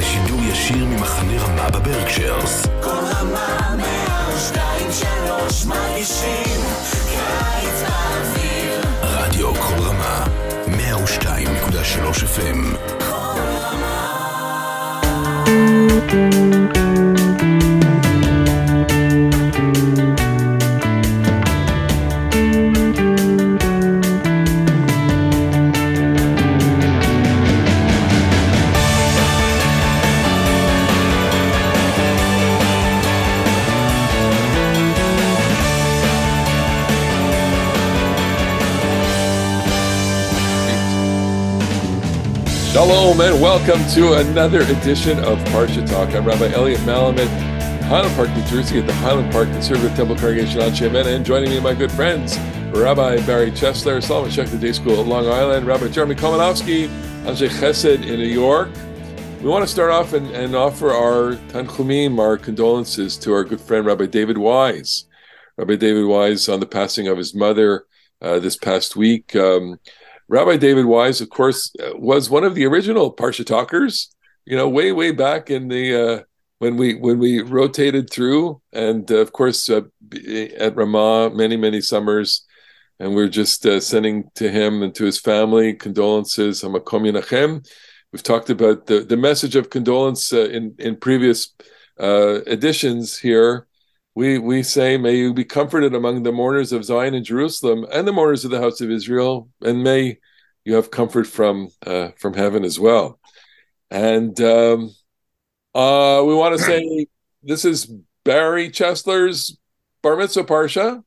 לשידור ישיר ממחנה רמה בברקשיירס. כל רמה מהשתיים שלוש מרגישים קיץ באוויר. רדיו כל רמה, 102.3 FM. כל רמה Shalom and welcome to another edition of Parsha Talk. I'm Rabbi Elliot Malamet, Highland Park, New Jersey, at the Highland Park Conservative Temple Congregation Anshe Emeth, and joining me, are my good friends, Rabbi Barry Chesler, Solomon Schechter Day School at Long Island, Rabbi Jeremy Kalmanofsky, Ansche Chesed in New York. We want to start off and, and offer our tanchumim, our condolences to our good friend Rabbi David Wise. Rabbi David Wise on the passing of his mother uh, this past week. Um, Rabbi David Wise, of course, uh, was one of the original Parsha talkers. You know, way way back in the uh, when we when we rotated through, and uh, of course uh, at Ramah many many summers, and we're just uh, sending to him and to his family condolences. Hamakom Yinachem. We've talked about the the message of condolence uh, in in previous editions here. We we say, may you be comforted among the mourners of Zion and Jerusalem, and the mourners of the house of Israel, and may you have comfort from uh, from heaven as well. And um, uh, we want to say this is Barry Chesler's Bar Mitzvah Parsha.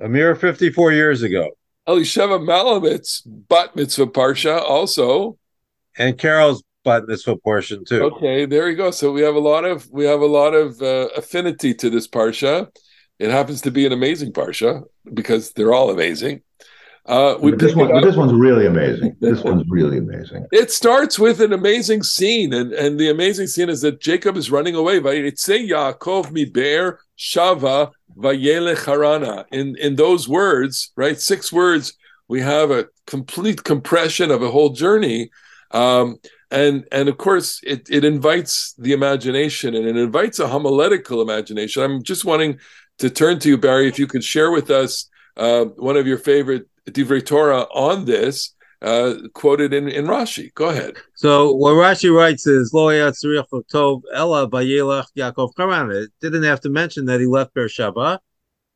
A mere 54 years ago. Elisheva Malamet's Bat Mitzvah Parsha also. And Carol's Bat Mitzvah portion too. Okay, there you go. So we have a lot of we have a lot of uh, affinity to this Parsha. It happens to be an amazing Parsha because they're all amazing. Uh, we this one, but this one's really amazing. This one's really amazing. It starts with an amazing scene, and, and the amazing scene is that Jacob is running away. Vayetze Yaakov miber shava vayelech harana. In in those words, right, six words, we have a complete compression of a whole journey, um, and and of course it it invites the imagination and it invites a homiletical imagination. I'm just wanting to turn to you, Barry, if you could share with us uh, one of your favorite divrei Torah on this, uh, quoted in, in Rashi. Go ahead. So what Rashi writes is Lo tov ella vayelach Yaakov Karan. It didn't have to mention that he left Beersheba.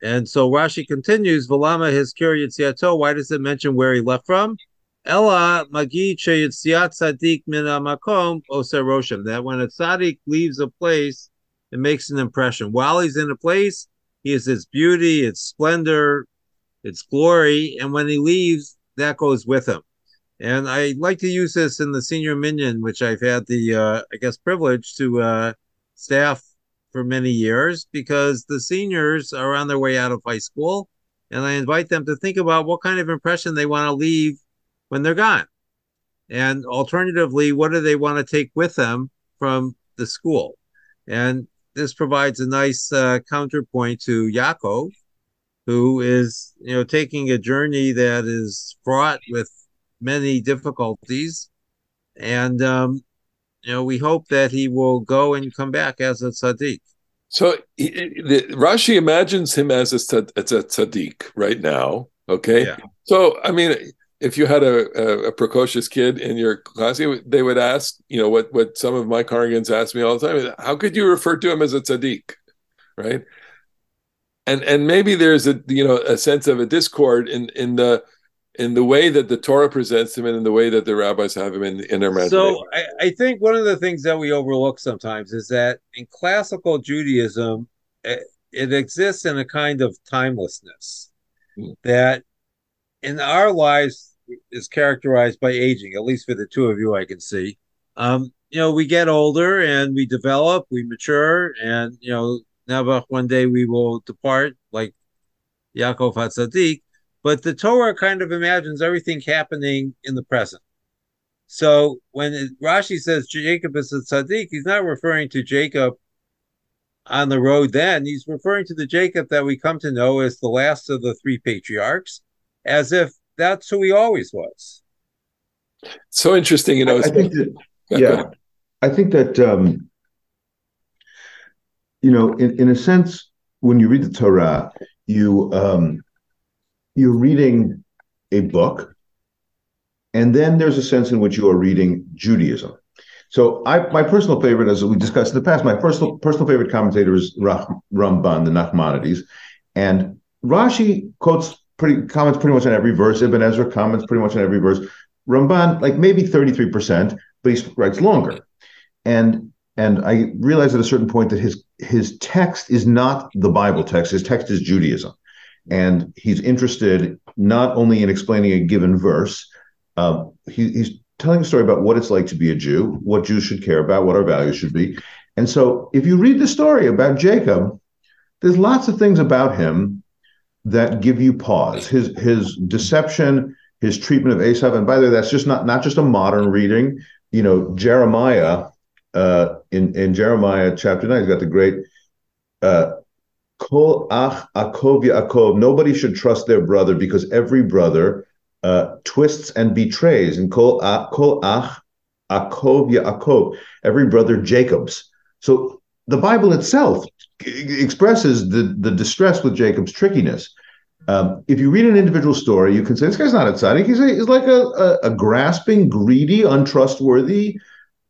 And so Rashi continues, Valama his Yitziato. Why does it mention where he left from? Ella magi sheyitziat tzaddik min makom oser. That when a tzaddik leaves a place, it makes an impression. While he's in a place, he has its beauty, its splendor, its glory, and when he leaves, that goes with him. And I like to use this in the senior minyan, which I've had the, uh, I guess, privilege to uh, staff for many years, because the seniors are on their way out of high school, and I invite them to think about what kind of impression they want to leave when they're gone. And alternatively, what do they want to take with them from the school? And this provides a nice uh, counterpoint to Yaakov, who is you know taking a journey that is fraught with many difficulties and um you know we hope that he will go and come back as a tzaddik So he, the, Rashi imagines him as a, as a tzaddik right now. Okay. Yeah. So, I mean, if you had a, a, a precocious kid in your class, they would- ask, you know, what, what some of my congregants ask me all the time how could you refer to him as a tzaddik? Right. And and maybe there's a you know a sense of a discord in in the in the way that the Torah presents him and in the way that the rabbis have him in, in their imagination. so I, I think one of the things that we overlook sometimes is that in classical judaism it, it exists in a kind of timelessness Hmm. that in our lives is characterized by aging at least for the two of you i can see um you know we get older and we develop we mature and you know never one day we will depart like Yaakov HaTzadik, but the Torah kind of imagines everything happening in the present. So when Rashi says Jacob is a tzaddik, he's not referring to Jacob on the road then. He's referring to the Jacob that we come to know as the last of the three patriarchs, as if that's who he always was. so interesting, you know. I think that, yeah. I think that um, you know, in, in a sense, when you read the Torah, you um, you're reading a book, and then there's a sense in which you are reading Judaism. So, I my personal favorite, as we discussed in the past, my personal personal favorite commentator is Ramban, the Nachmanides, and Rashi quotes pretty comments pretty much on every verse. Ibn Ezra comments pretty much on every verse. Ramban, like maybe 33%, but he writes longer. And and I realized at a certain point that his his text is not the Bible text. His text is Judaism, and he's interested not only in explaining a given verse. Uh, he, he's telling a story about what it's like to be a Jew, what Jews should care about, what our values should be. And so, if you read the story about Jacob, there's lots of things about him that give you pause. His his deception, his treatment of Esav, and by the way, that's just not not just a modern reading. You know, Jeremiah uh, in in Jeremiah chapter nine, he's got the great uh, Kol ach akov Yaakov. Nobody should trust their brother because every brother uh, twists and betrays. And kol kol ach akov Yaakov. Every brother Jacob's. So the Bible itself expresses the the distress with Jacob's trickiness. Um, if you read an individual story, you can say this guy's not tzaddik. He's, a, he's like a, a, a grasping, greedy, untrustworthy,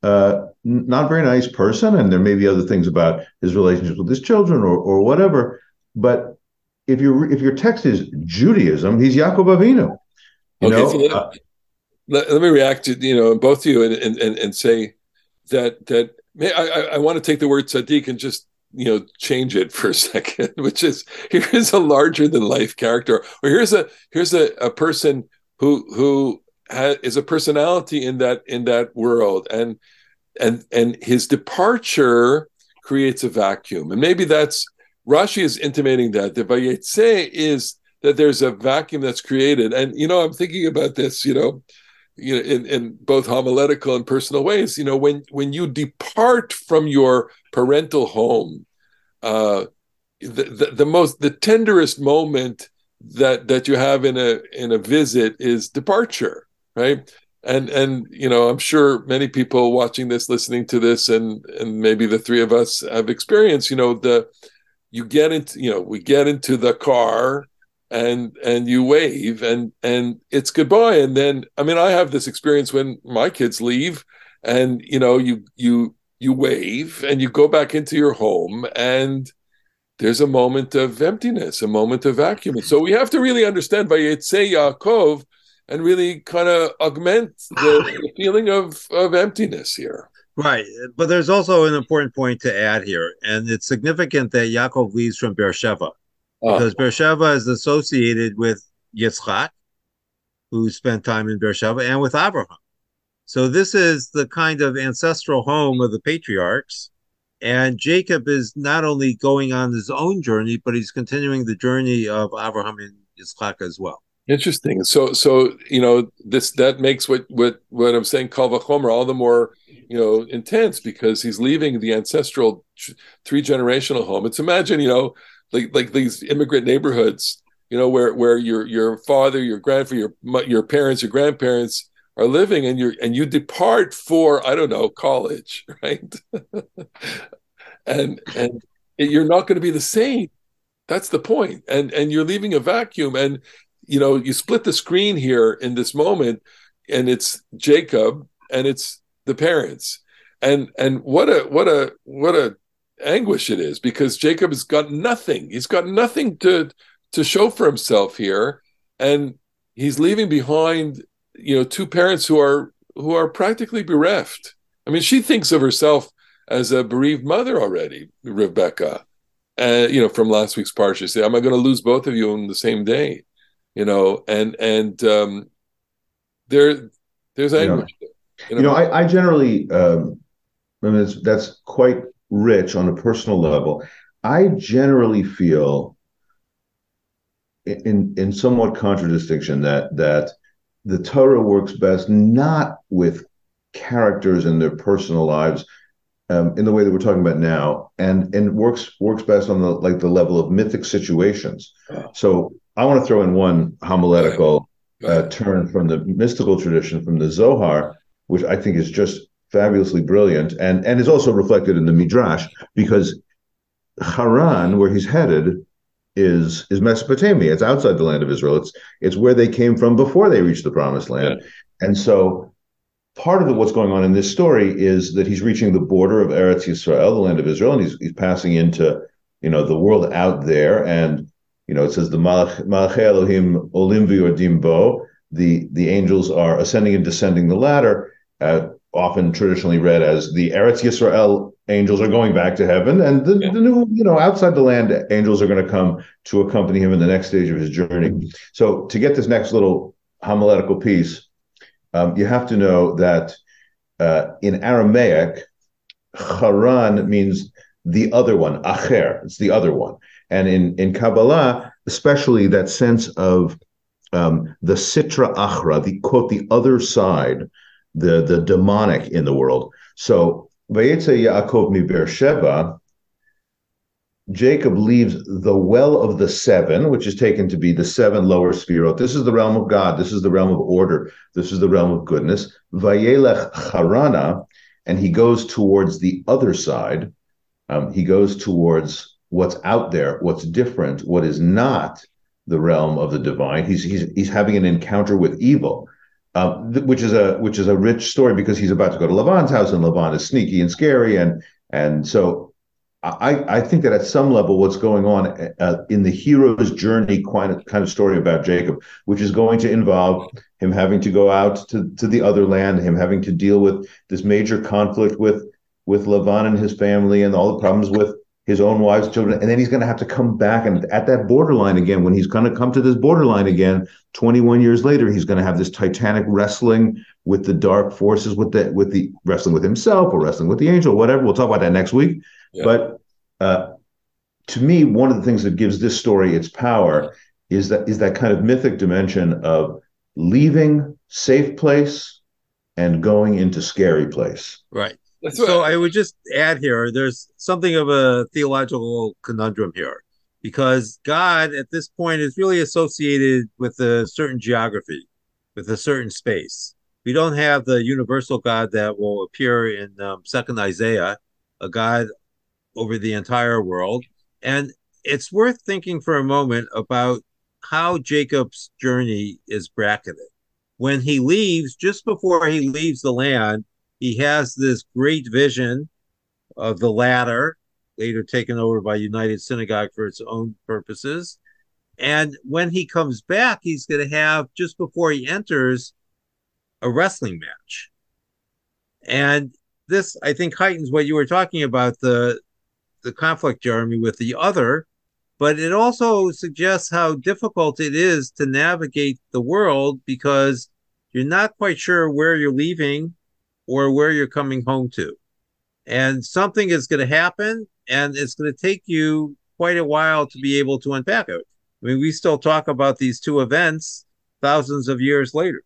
uh, not very nice person, and there may be other things about his relationships with his children or or whatever. But if your if your text is Judaism, he's Yaakov Avinu. You okay, know? So let, uh, let, let, me react to you know both of you and and, and say that that may, I, I want to take the word tzaddik and just you know change it for a second, which is here's a larger than life character, or here's a here's a, a person who who is a personality in that in that world and and and his departure creates a vacuum and maybe that's rashi is intimating that the vayetze is that there's a vacuum that's created and you know i'm thinking about this you know you know in, in both homiletical and personal ways you know when when you depart from your parental home uh the, the, the most the tenderest moment that that you have in a in a visit is departure right? And and you know i'm sure many people watching this listening to this and and maybe the three of us have experienced you know the you get into you know we get into the car and and you wave and and it's goodbye and then i mean i have this experience when my kids leave and you know you you you wave and you go back into your home and there's a moment of emptiness a moment of vacuum so we have to really understand by Yitzhak Yaakov and really kind of augment the, the feeling of, of emptiness here. Right. But there's also an important point to add here. And it's significant that Yaakov leaves from Beersheba ah. because Beersheba is associated with Yitzchak, who spent time in Beersheba, and with Abraham. So this is the kind of ancestral home of the patriarchs. And Jacob is not only going on his own journey, but he's continuing the journey of Abraham and Yitzchak as well. Interesting. So, so you know, this that makes what what what I'm saying, Kal Vachomer, all the more you know intense because he's leaving the ancestral three generational home. It's imagine you know like like these immigrant neighborhoods, you know, where where your your father, your grandfather, your your parents, your grandparents are living, and you and you depart for I don't know college, right? and and you're not going to be the same. That's the point, and and you're leaving a vacuum, and you know, you split the screen here in this moment, and it's Jacob and it's the parents, and and what a what a what a anguish it is because Jacob has got nothing. He's got nothing to to show for himself here, and he's leaving behind, you know, two parents who are who are practically bereft. I mean, she thinks of herself as a bereaved mother already, Rebecca. Uh, you know, from last week's parsha, she said, "Am I going to lose both of you on the same day?" you know, and and um, there there's anguish. You know, you know, you know I, I generally, um, I mean, that's quite rich on a personal level. I generally feel in in somewhat contradistinction that that the Torah works best not with characters and their personal lives um, in the way that we're talking about now, and and works works best on the like the level of mythic situations. So I want to throw in one homiletical uh, turn from the mystical tradition from the Zohar, which I think is just fabulously brilliant, and and is also reflected in the midrash because Haran, where he's headed, is is Mesopotamia. It's outside the land of Israel. It's it's where they came from before they reached the promised land. Yeah. And so part of the, what's going on in this story is that he's reaching the border of Eretz Yisrael, the land of Israel, and he's he's passing into you know the world out there. And you know it says the Malach Elohim Olim v'yordim bo. The the angels are ascending and descending the ladder. Uh, often traditionally read as the Eretz Yisrael angels are going back to heaven, and the, yeah. the new, you know, outside the land angels are going to come to accompany him in the next stage of his journey. So, to get this next little homiletical piece, um, you have to know that uh, in Aramaic, Haran means the other one, Acher, it's the other one. And in, in Kabbalah, especially that sense of um, the Sitra Achra, the quote, the other side, the the demonic in the world. So Vayetze Yaakov mi Beersheba, Jacob leaves the well of the seven, which is taken to be the seven lower sphirot. This is the realm of God. This is the realm of order. This is the realm of goodness. Vayelech Harana, and he goes towards the other side. Um, he goes towards what's out there, what's different, what is not the realm of the divine. He's he's he's having an encounter with evil uh, th- which is a which is a rich story because he's about to go to Lavan's house and Lavan is sneaky and scary and and so I I think that at some level what's going on uh, in the hero's journey kind of kind of story about Jacob, which is going to involve him having to go out to to the other land, him having to deal with this major conflict with with Lavan and his family and all the problems with his own wives, children, and then he's going to have to come back and at that borderline again. When he's going to come to this borderline again, 21 years later, he's going to have this titanic wrestling with the dark forces, with the with the wrestling with himself or wrestling with the angel, whatever. We'll talk about that next week. Yeah. But uh, to me, one of the things that gives this story its power is that is that kind of mythic dimension of leaving safe place and going into scary place. Right. That's so I would just add here there's something of a theological conundrum here because God at this point is really associated with a certain geography, with a certain space. We don't have the universal God that will appear in um, Second Isaiah, a God over the entire world. And it's worth thinking for a moment about how Jacob's journey is bracketed. When he leaves, just before he leaves the land, he has this great vision of the ladder, later taken over by United Synagogue for its own purposes. And when he comes back, he's going to have, just before he enters, a wrestling match. And this, I think, heightens what you were talking about the the conflict, Jeremy, with the other, but it also suggests how difficult it is to navigate the world because you're not quite sure where you're leaving or where you're coming home to. And something is going to happen, and it's going to take you quite a while to be able to unpack it. I mean, we still talk about these two events thousands of years later.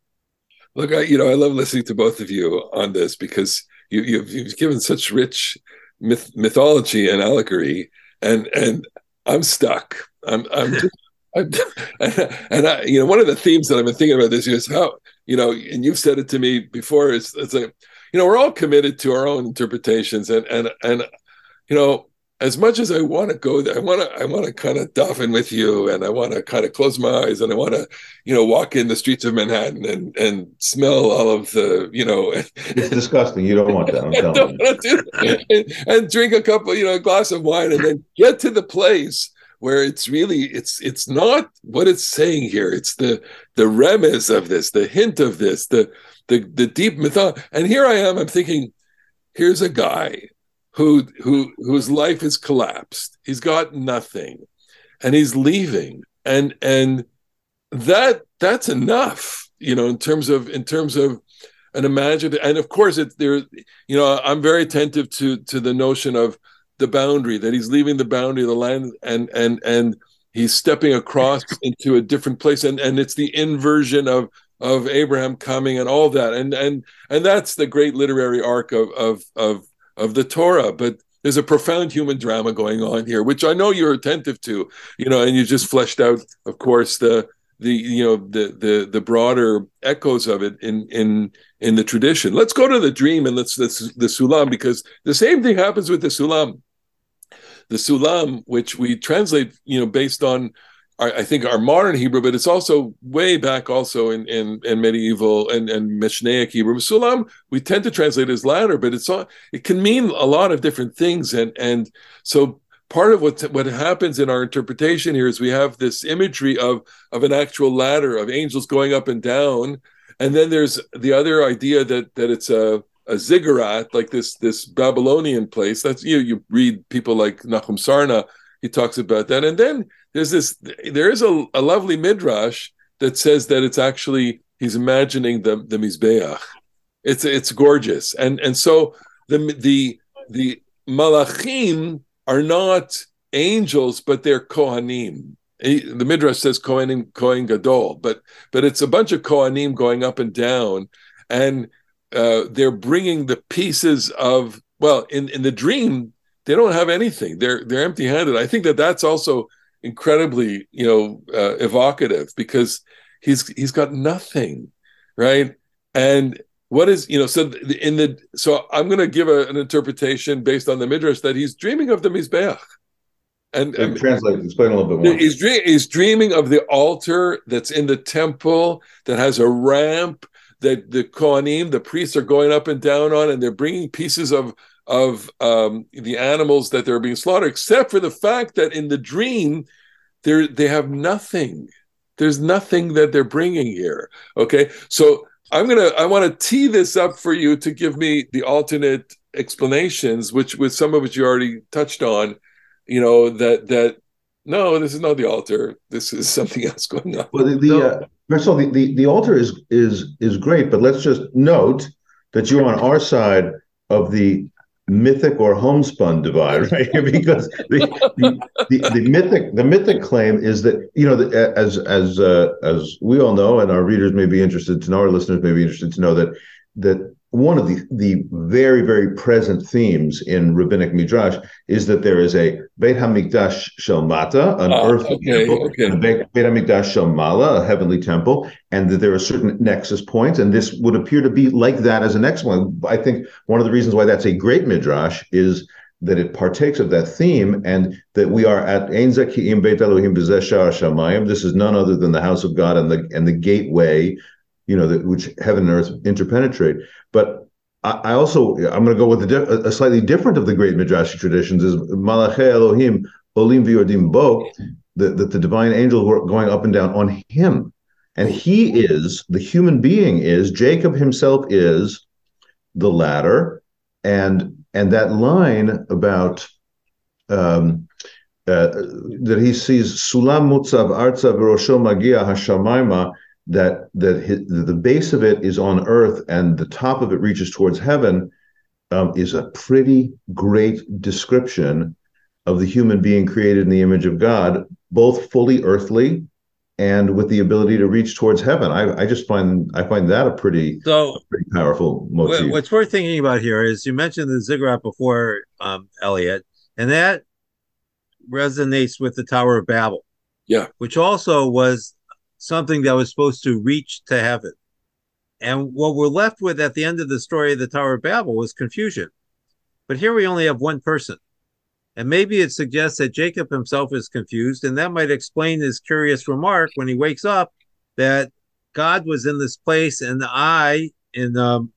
Look, I, you know, I love listening to both of you on this because you, you've, you've given such rich myth, mythology and allegory, and and I'm stuck. I'm I'm, I'm and I, you know, one of the themes that I've been thinking about this year is how you know, and you've said it to me before. It's it's a you know, we're all committed to our own interpretations, and and and you know, as much as I want to go there, I want to I want to kind of in with you, and I want to kind of close my eyes, and I want to you know walk in the streets of Manhattan and and smell all of the you know. It's disgusting. You don't want that. I'm telling you. and, and drink a couple, you know, a glass of wine, and then get to the place where it's really it's it's not what it's saying here it's the the remez of this the hint of this the the the deep myth and here i am i'm thinking here's a guy who who whose life has collapsed. He's got nothing and he's leaving. And and that that's enough you know in terms of in terms of an imaginative and of course it there you know i'm very attentive to to the notion of the boundary that he's leaving the boundary of the land and and and he's stepping across into a different place. And and it's the inversion of of Abraham coming and all that and and and that's the great literary arc of of of of the Torah but there's a profound human drama going on here which I know you're attentive to you know and you just fleshed out of course the the you know the the the broader echoes of it in in in the tradition. Let's go to the dream and let's let's the sulam because the same thing happens with the sulam. The sulam, which we translate, you know, based on I think our modern Hebrew, but it's also way back also in in, in medieval and and Mishnaic Hebrew. Sulam we tend to translate as ladder, but it's all it can mean a lot of different things, and and so part of what what happens in our interpretation here is we have this imagery of of an actual ladder of angels going up and down, and then there's the other idea that that it's a a ziggurat like this this Babylonian place. That's you you read people like Nahum Sarna. He talks about that, and then there's this there is a, a lovely midrash that says that it's actually he's imagining the the mizbeach. It's it's gorgeous, and and so the the the malachim are not angels, but they're kohanim. The midrash says kohanim kohen gadol, but but it's a bunch of kohanim going up and down, and uh, they're bringing the pieces of well in in the dream they don't have anything. They're they're empty handed. I think that that's also incredibly you know uh, evocative because he's he's got nothing, right? And what is you know so in the so i'm going to give a, an interpretation based on the midrash that he's dreaming of the mizbeach and, and translate explain a little bit more he's, dream, he's dreaming of the altar that's in the temple that has a ramp that the kohanim the priests are going up and down on and they're bringing pieces of of um, the animals that they're being slaughtered except for the fact that in the dream they they have nothing there's nothing that they're bringing here okay so I'm gonna I want to tee this up for you to give me the alternate explanations, which with some of which you already touched on. You know that that no, this is not the altar. This is something else going on. Well, the, the uh, first of all, the, the, the altar is is is great, but let's just note that you're on our side of the mythic or homespun divide, right? because the, the, the, the, mythic the mythic claim is that you know as as uh, as we all know, and our readers may be interested to know, our listeners may be interested to know that that one of the, the very, very present themes in rabbinic midrash is that there is a Beit Hamikdash Shel Mata, an oh, earthly okay, temple, okay. and a Beit, Beit Hamikdash Shel Mala, a heavenly temple, and that there are certain nexus points, and this would appear to be like that as an excellent. I think one of the reasons why that's a great midrash is that it partakes of that theme, and that we are at Ein Zakiim Beit Elohim Shamayim. This is none other than the house of God and the and the gateway you know, that, which heaven and earth interpenetrate. But I, I also, I'm going to go with a, a, slightly different of the great midrashic traditions is Malachi Elohim Olim V'Yordim Bo, that the, the divine angels were going up and down on him. And he is, the human being is, Jacob himself is the ladder. And and that line about um, uh, that he sees Sulam Mutzav Arza V'Rosho Magia Hashamaima that that his, the base of it is on earth and the top of it reaches towards heaven um, is a pretty great description of the human being created in the image of God, both fully earthly and with the ability to reach towards heaven. I, I just find I find that a pretty so a pretty powerful motif. What's worth thinking about here is you mentioned the ziggurat before, um, Elliot, and that resonates with the Tower of Babel. Yeah, which also was something that was supposed to reach to heaven. And what we're left with at the end of the story of the Tower of Babel was confusion. But here we only have one person. And maybe it suggests that Jacob himself is confused, and that might explain his curious remark when he wakes up that God was in this place, and I, in um,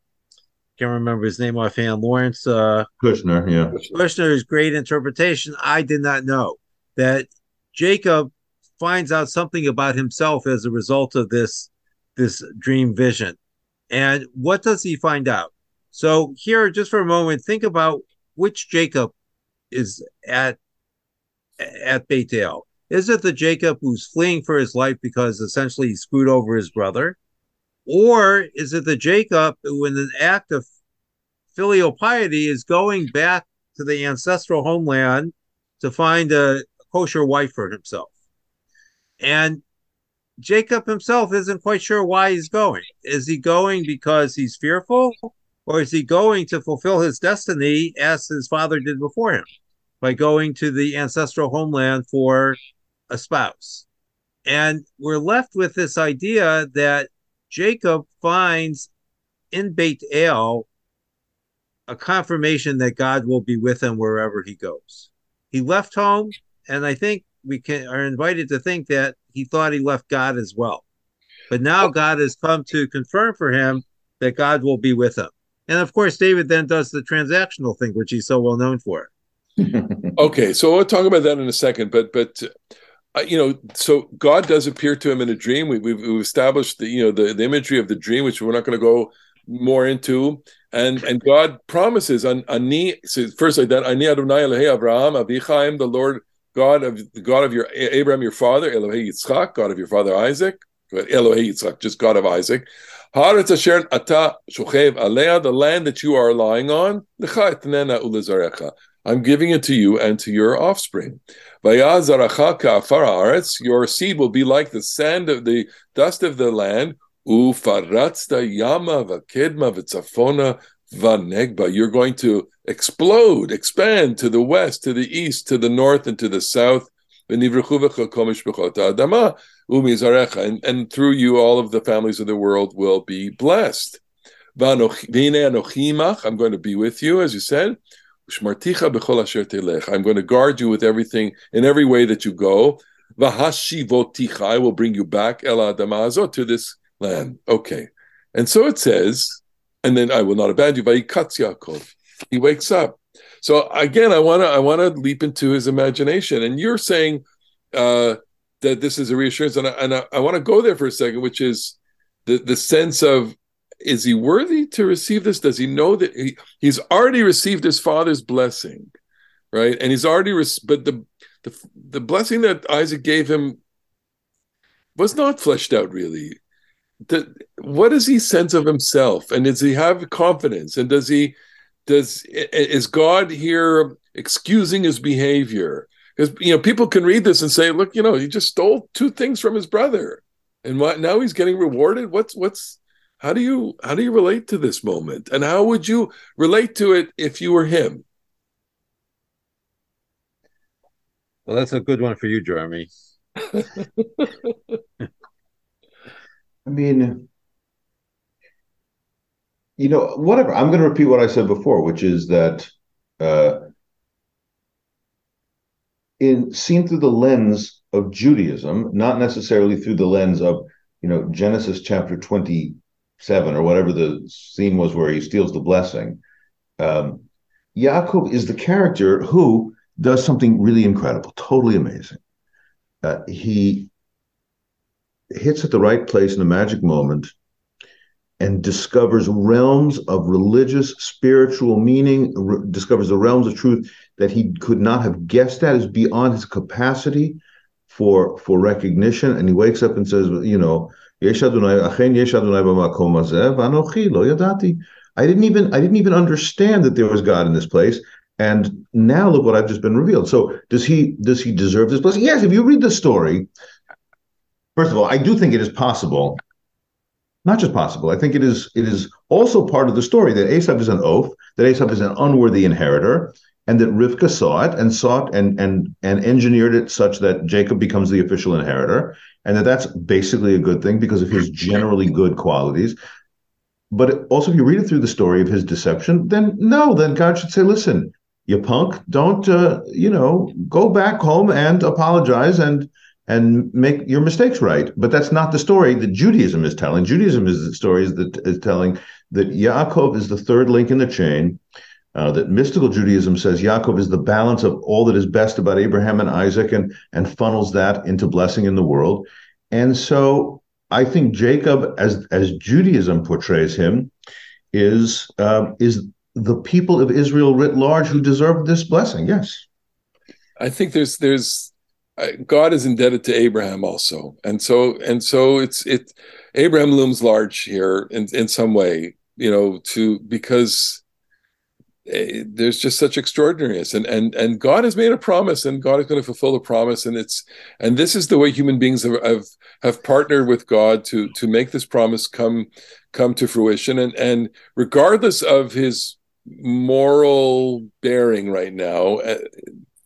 can't remember his name offhand, Lawrence uh, Kushner, yeah, Kushner's great interpretation. I did not know that Jacob finds out something about himself as a result of this this dream vision. And what does he find out? So here, just for a moment, think about which Jacob is at at Bethel. Is it the Jacob who's fleeing for his life because essentially he screwed over his brother? Or is it the Jacob who, in an act of filial piety, is going back to the ancestral homeland to find a kosher wife for himself? And Jacob himself isn't quite sure why he's going. Is he going because he's fearful, or is he going to fulfill his destiny as his father did before him by going to the ancestral homeland for a spouse? And we're left with this idea that Jacob finds in Beit El a confirmation that God will be with him wherever he goes. He left home, and I think we can are invited to think that he thought he left God as well. But now God has come to confirm for him that God will be with him. And of course, David then does the transactional thing, which he's so well known for. okay, so we'll talk about that in a second. But but uh, you know, so God does appear to him in a dream. We, we've, we've established the you know the, the imagery of the dream, which we're not going to go more into. And and God promises on ani so first like that ani Adonai Elohei Abraham Avichaim the Lord God of the God of your Abraham your father Elohei Yitzchak God of your father Isaac Elohei Yitzchak just God of Isaac Haaretz Asher Ata Shochev Alea the land that you are lying on Lecha Etnena Ulezarecha I'm giving it to you and to your offspring. Your seed will be like the sand of the dust of the land. yama v'kedma v'tzafona v'negba. You're going to explode, expand to the west, to the east, to the north, and to the south. And, and through you, all of the families of the world will be blessed. I'm going to be with you, as you said. I'm going to guard you with everything in every way that you go. I will bring you back to this land. Okay. And so it says, and then I will not abandon you. Yaakov. He wakes up. So again, I want to I want to leap into his imagination. And you're saying uh, that this is a reassurance, and I, and I, I want to go there for a second, which is the the sense of is he worthy to receive this? Does he know that he, he's already received his father's blessing, right? And he's already, res- but the, the the blessing that Isaac gave him was not fleshed out really. The, what does he sense of himself, and does he have confidence? And does he does is God here excusing his behavior? Because you know people can read this and say, look, you know, he just stole two things from his brother, and what now he's getting rewarded. What's what's how do you how do you relate to this moment? And how would you relate to it if you were him? Well, that's a good one for you, Jeremy. I mean, you know, whatever. I'm going to repeat what I said before, which is that uh, in seen through the lens of Judaism, not necessarily through the lens of you know Genesis chapter 20 seven or whatever the scene was where he steals the blessing. Um, Yaakov is the character who does something really incredible, totally amazing. Uh, he hits at the right place in the magic moment and discovers realms of religious, spiritual meaning, re- discovers the realms of truth that he could not have guessed at is beyond his capacity for for recognition. And he wakes up and says, you know, I didn't even I didn't even understand that there was God in this place. And now look what I've just been revealed. So does he does he deserve this place? Yes, if you read the story, first of all, I do think it is possible, not just possible, I think it is it is also part of the story that Esav is an oaf, that Esav is an unworthy inheritor, and that Rivka saw it and saw it and and and engineered it such that Jacob becomes the official inheritor and that that's basically a good thing because of his generally good qualities. But also, if you read it through the story of his deception, then no, then God should say, listen, you punk, don't, uh, you know, go back home and apologize and and make your mistakes right. But that's not the story that Judaism is telling. Judaism is the story that is telling that Yaakov is the third link in the chain. Uh, that mystical Judaism says Yaakov is the balance of all that is best about Abraham and Isaac and, and funnels that into blessing in the world. And so I think Jacob, as, as Judaism portrays him, is, uh, is the people of Israel writ large who deserve this blessing. Yes. I think there's, there's, God is indebted to Abraham also. And so, and so it's, it, Abraham looms large here in, in some way, you know, to, because Eh, there's just such extraordinariness. And and and god has made a promise and god is going to fulfill the promise. And it's and this is the way human beings have have, have partnered with god to to make this promise come come to fruition. And and regardless of his moral bearing right now uh,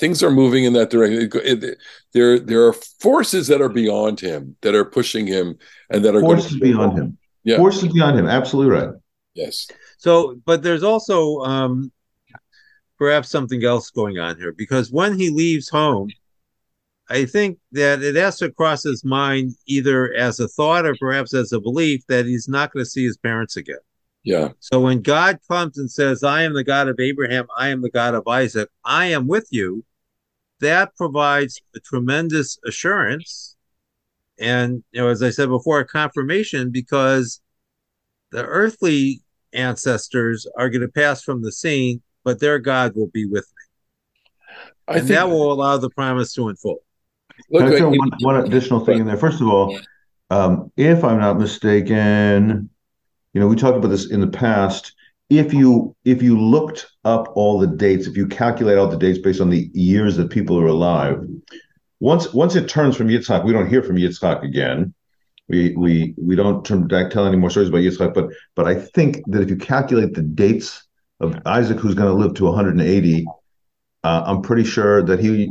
things are moving in that direction. It, it, there, there are forces that are beyond him that are pushing him, and that are Forces going beyond him. Yeah. Forces beyond him. Absolutely right. Yes. So, but there's also um, perhaps something else going on here because when he leaves home, I think that it has to cross his mind either as a thought or perhaps as a belief that he's not going to see his parents again. Yeah. So when God comes and says, I am the God of Abraham, I am the God of Isaac, I am with you, that provides a tremendous assurance. And, you know, as I said before, a confirmation because the earthly ancestors are going to pass from the scene, but their God will be with me. I and think that will allow the promise to unfold. look, Can I throw one, one additional thing in there? First of all, um, if I'm not mistaken, you know, we talked about this in the past. If you if you looked up all the dates, if you calculate all the dates based on the years that people are alive, once once it turns from Yitzhak, we don't hear from Yitzhak again. We we we don't turn back tell any more stories about Yitzhak, but but I think that if you calculate the dates of Isaac, who's going to live to 180, uh, I'm pretty sure that he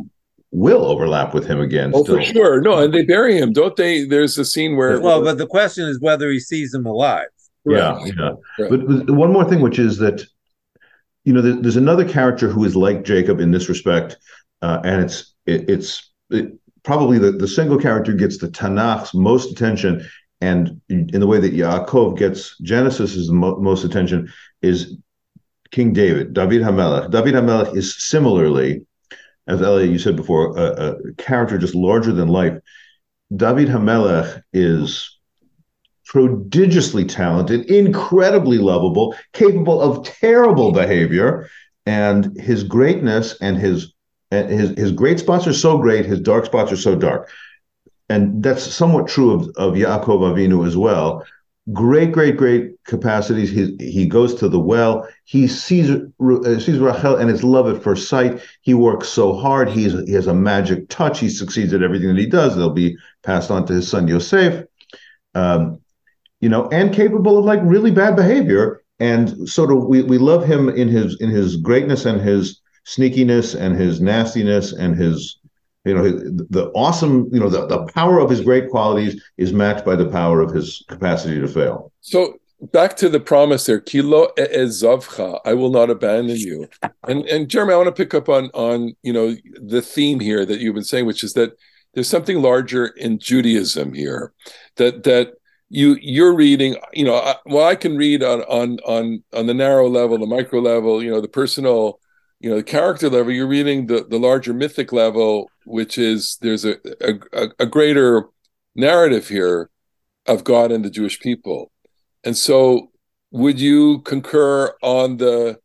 will overlap with him again. oh, still. for sure. No, and they bury him, don't they? There's a scene where Well, but the question is whether he sees them alive. Yeah, Right. yeah. Right. But, but one more thing, which is that, you know, there, there's another character who is like Jacob in this respect, uh, and it's it, it's it, probably the, the single character gets the Tanakh's most attention, and in the way that Yaakov gets Genesis's mo- most attention is King David, David Hamelech. David Hamelech is similarly, as Elia you said before, a, a character just larger than life. David Hamelech is prodigiously talented, incredibly lovable, capable of terrible behavior, and his greatness and his and his his great spots are so great, his dark spots are so dark, and that's somewhat true of of Yaakov Avinu as well. Great, great, great capacities. He he goes to the well. He sees uh, sees Rachel and his love at first sight. He works so hard. He's he has a magic touch. He succeeds at everything that he does. They'll be passed on to his son Yosef. Um, you know, and capable of like really bad behavior. And sort of we we love him in his in his greatness and his sneakiness and his nastiness and his you know the awesome you know the, the power of his great qualities is matched by the power of his capacity to fail. So back to the promise there, kilo ezavcha, I will not abandon you. And and Jeremy, I want to pick up on on you know the theme here that you've been saying, which is that there's something larger in Judaism here, that that you you're reading, you know, I, well, I can read on on on on the narrow level, the micro level, you know, the personal, you know, the character level. You're reading the the larger mythic level, which is there's a a, a greater narrative here of God and the Jewish people. And so, would you concur on the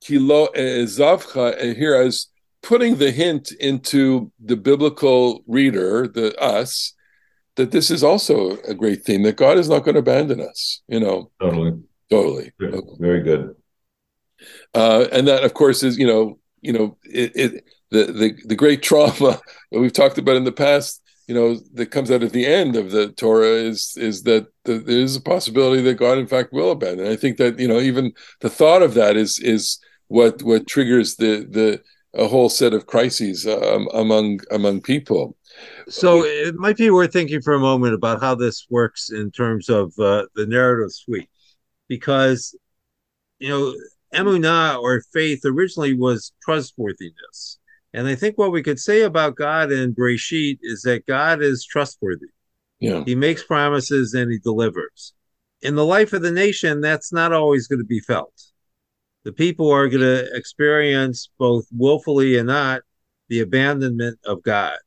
kilo eh, ezavcha eh, here as putting the hint into the biblical reader, the us, that this is also a great theme that God is not going to abandon us. You know, Totally, totally. very, very good. Uh, and that, of course, is you know, you know, it, it the the the great trauma that we've talked about in the past. You know, that comes out at the end of the Torah is is that the, there is a possibility that God, in fact, will abandon. I think that you know, even the thought of that is is what what triggers the the a whole set of crises um, among among people. So it might be worth thinking for a moment about how this works in terms of uh, the narrative suite, because you know emunah or faith originally was trustworthiness, and I think what we could say about God in Breshit is that God is trustworthy. Yeah, He makes promises and he delivers. In the life of the nation, that's not always going to be felt. The people are going to experience both willfully and not the abandonment of God.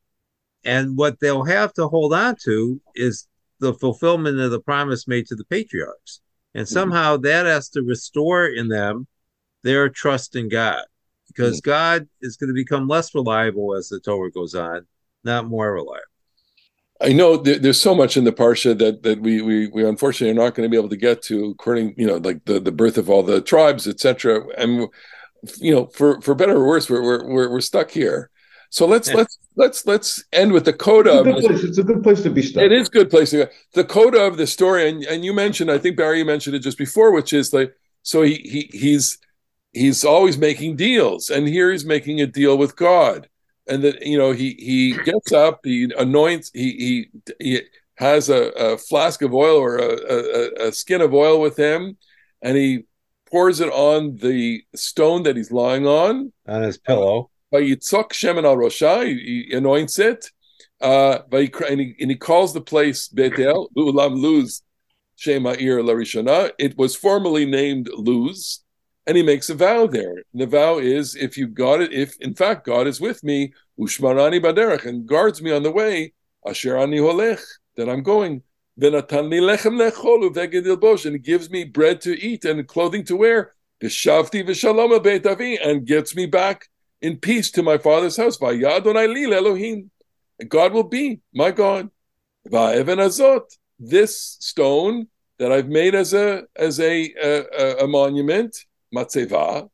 And what they'll have to hold on to is the fulfillment of the promise made to the patriarchs. And mm-hmm. somehow that has to restore in them their trust in God because mm. God is going to become less reliable as the Torah goes on, not more reliable. I know there, there's so much in the parsha that that we we we unfortunately are not going to be able to get to, according you know like the the birth of all the tribes, etc. And you know, for for better or worse, we're we're we're, we're stuck here. So let's Yeah. let's let's let's end with the coda. It's a good this- place. It's a good place to be stuck. It is a good place to go. The coda of the story, and, and you mentioned, I think Barry, you mentioned it just before, which is like, so he he he's he's always making deals, and here he's making a deal with God. And that you know he he gets up, he anoints, he he, he has a, a flask of oil or a, a, a skin of oil with him, and he pours it on the stone that he's lying on. on his pillow. Vayitzok Shemen al Rosha, he, he anoints it. Uh, vayikra- and, he, and he calls the place Betel, Ulam Luz Shema Ir Larishana. It was formerly named Luz, and he makes a vow there. And the vow is if you got it, if in fact God is with me, Ushmarani Baderech, and guards me on the way, Asher Ani Holech, that I'm going. Venatan li lechem lechol uveged ilbosh, and gives me bread to eat and clothing to wear. V'shavti v'shalom beit avi, and gets me back in peace to my father's house. Vayadonai li Elohim. God will be my God. Va'even azot, this stone that I've made as a as a a, a monument, matzeva,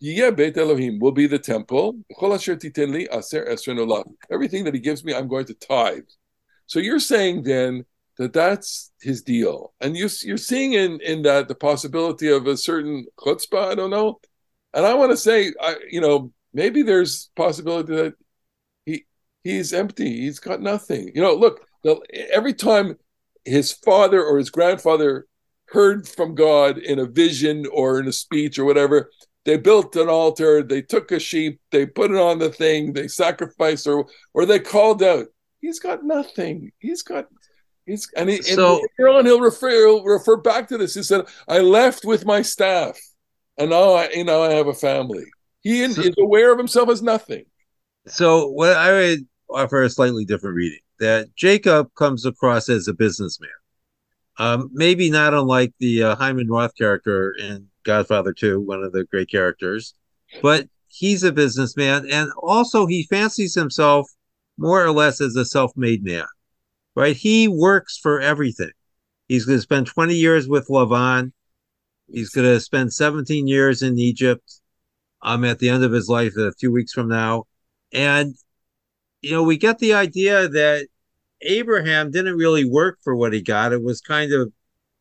Yeh Beit Elohim will be the temple. Everything that he gives me, I'm going to tithe. So you're saying then that that's his deal, and you, you're seeing in in that the possibility of a certain chutzpah. I don't know, and I want to say, I you know maybe there's possibility that he he's empty. He's got nothing. You know, look, every time his father or his grandfather heard from God in a vision or in a speech or whatever, they built an altar, they took a sheep, they put it on the thing, they sacrificed or or they called out. He's got nothing. He's got he's and, he, So- and later on he'll refer he'll refer back to this. He said, I left with my staff and now I you know I have a family. He So- is aware of himself as nothing. So what I would offer a slightly different reading that Jacob comes across as a businessman. Um, maybe not unlike the uh, Hyman Roth character in Godfather 2, one of the great characters, but he's a businessman and also he fancies himself more or less as a self-made man. Right? He works for everything. He's going to spend 20 years with Lavan. He's going to spend 17 years in Egypt. Um, at the end of his life, a few weeks from now, and you know, we get the idea that Abraham didn't really work for what he got. It was kind of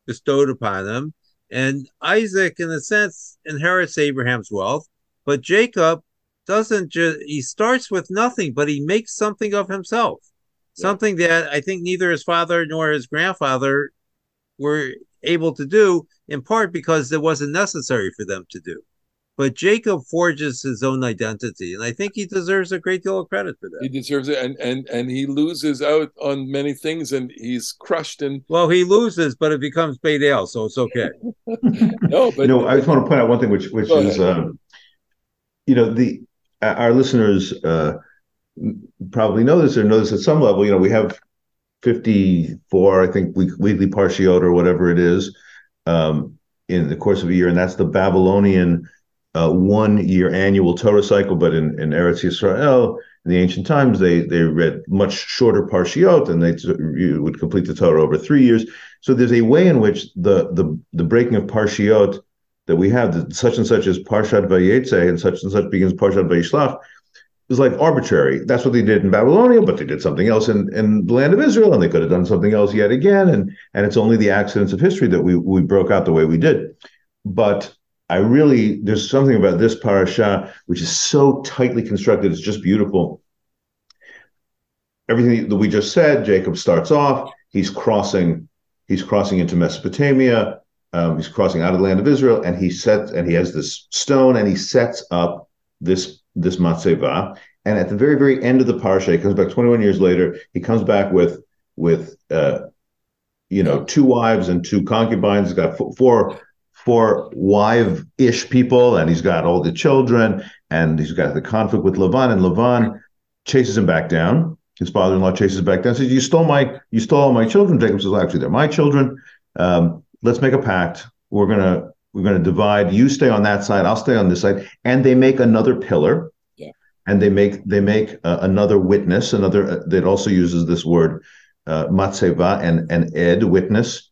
bestowed upon him. And Isaac, in a sense, inherits Abraham's wealth. But Jacob doesn't just, he starts with nothing, but he makes something of himself. Yeah. Something that I think neither his father nor his grandfather were able to do, in part because it wasn't necessary for them to do. But Jacob forges his own identity, and I think he deserves a great deal of credit for that. He deserves it, and and and he loses out on many things, and he's crushed. And Well, he loses, but it becomes Beit El, so it's okay. no, but you know, I just want to point out one thing, which which is, um, you know, the our listeners uh, probably know this or know this at some level. You know, we have fifty four, I think, week, weekly parshiot or whatever it is um, in the course of a year, and that's the Babylonian uh, one year annual Torah cycle. But in in Eretz Yisrael, in the ancient times, they they read much shorter parshiot, and they you would complete the Torah over three years. So there's a way in which the the the breaking of parshiot that we have, that such and such as Parshat Vayetze and such and such begins Parshat Vayishlach, is like arbitrary. That's what they did in Babylonia, but they did something else in, in the land of Israel, and they could have done something else yet again. And and it's only the accidents of history that we we broke out the way we did. But I really there's something about this parasha which is so tightly constructed. It's just beautiful. Everything that we just said, Jacob starts off. He's crossing. He's crossing into Mesopotamia. Um, he's crossing out of the land of Israel, and he sets and he has this stone, and he sets up this this matzeva. And at the very very end of the parsha, he comes back 21 years later. He comes back with with uh, you know two wives and two concubines. He's got four four, four wife-ish people, and he's got all the children, and he's got the conflict with Lavan, and Lavan chases him back down. His father-in-law chases him back down. Says, "You stole my you stole all my children." Jacob says, well, "Actually, they're my children. Um, let's make a pact. We're gonna we're gonna divide. You stay on that side. I'll stay on this side." And they make another pillar. Yeah. And they make they make uh, another witness. Another uh, that also uses this word uh, matzeva and and ed witness,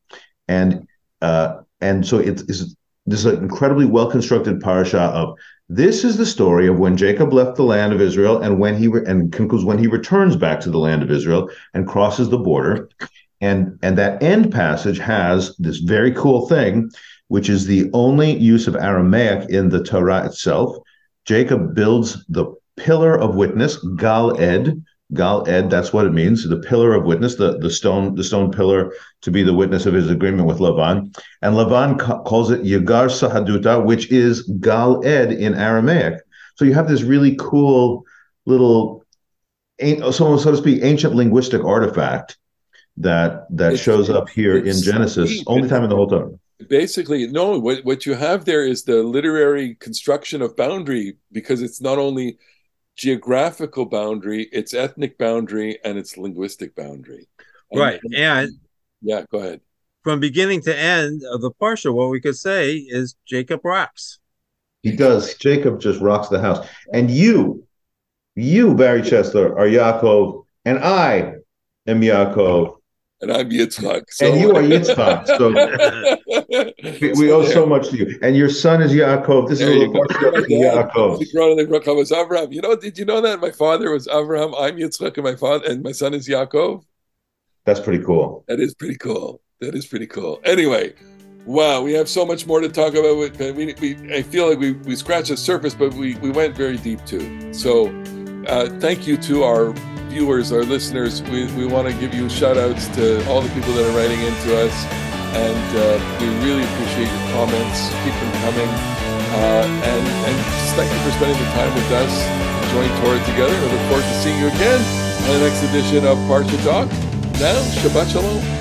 and uh, and so it's, this is an incredibly well constructed parasha of this is the story of when Jacob left the land of Israel and when he re- and concludes when he returns back to the land of Israel and crosses the border, and and that end passage has this very cool thing, which is the only use of Aramaic in the Torah itself. Jacob builds the pillar of witness, gal ed, gal ed. That's what it means. The pillar of witness, the the stone the stone pillar to be the witness of his agreement with Lavan. And Lavan ca- calls it Yagar Sahaduta, which is gal ed in Aramaic. So you have this really cool little, so, so to speak, ancient linguistic artifact that that It's- shows up here in Genesis, deep. only time in the whole Torah. basically no what, what you have there is the literary construction of boundary because it's not only geographical boundary it's ethnic boundary and it's linguistic boundary And- Right. And yeah go ahead from beginning to end of the Parsha, what we could say is Jacob rocks. He does. Jacob just rocks the house. And you, you, Barry Chesler, are Yaakov, and I am Yaakov, and i'm yitzhak so and you are Yitzchak. So we, we owe so much to you. And your son is Yaakov. This is a There little Yaakov. Yaakov was Avraham. You know, did you know that my father was Avraham? I'm Yitzchak, and my father and my son is Yaakov. That's pretty cool. That is pretty cool. That is pretty cool. Anyway, wow, we have so much more to talk about. We, we I feel like we we scratched the surface, but we we went very deep too. So, uh, thank you to our viewers, our listeners. We we want to give you shout outs to all the people that are writing into us, and uh, we really appreciate your comments. Keep them coming, uh, and and thank you for spending the time with us, enjoying Torah together. We look forward to seeing you again on the next edition of Parsha Talk. Now, Shabbat Shalom.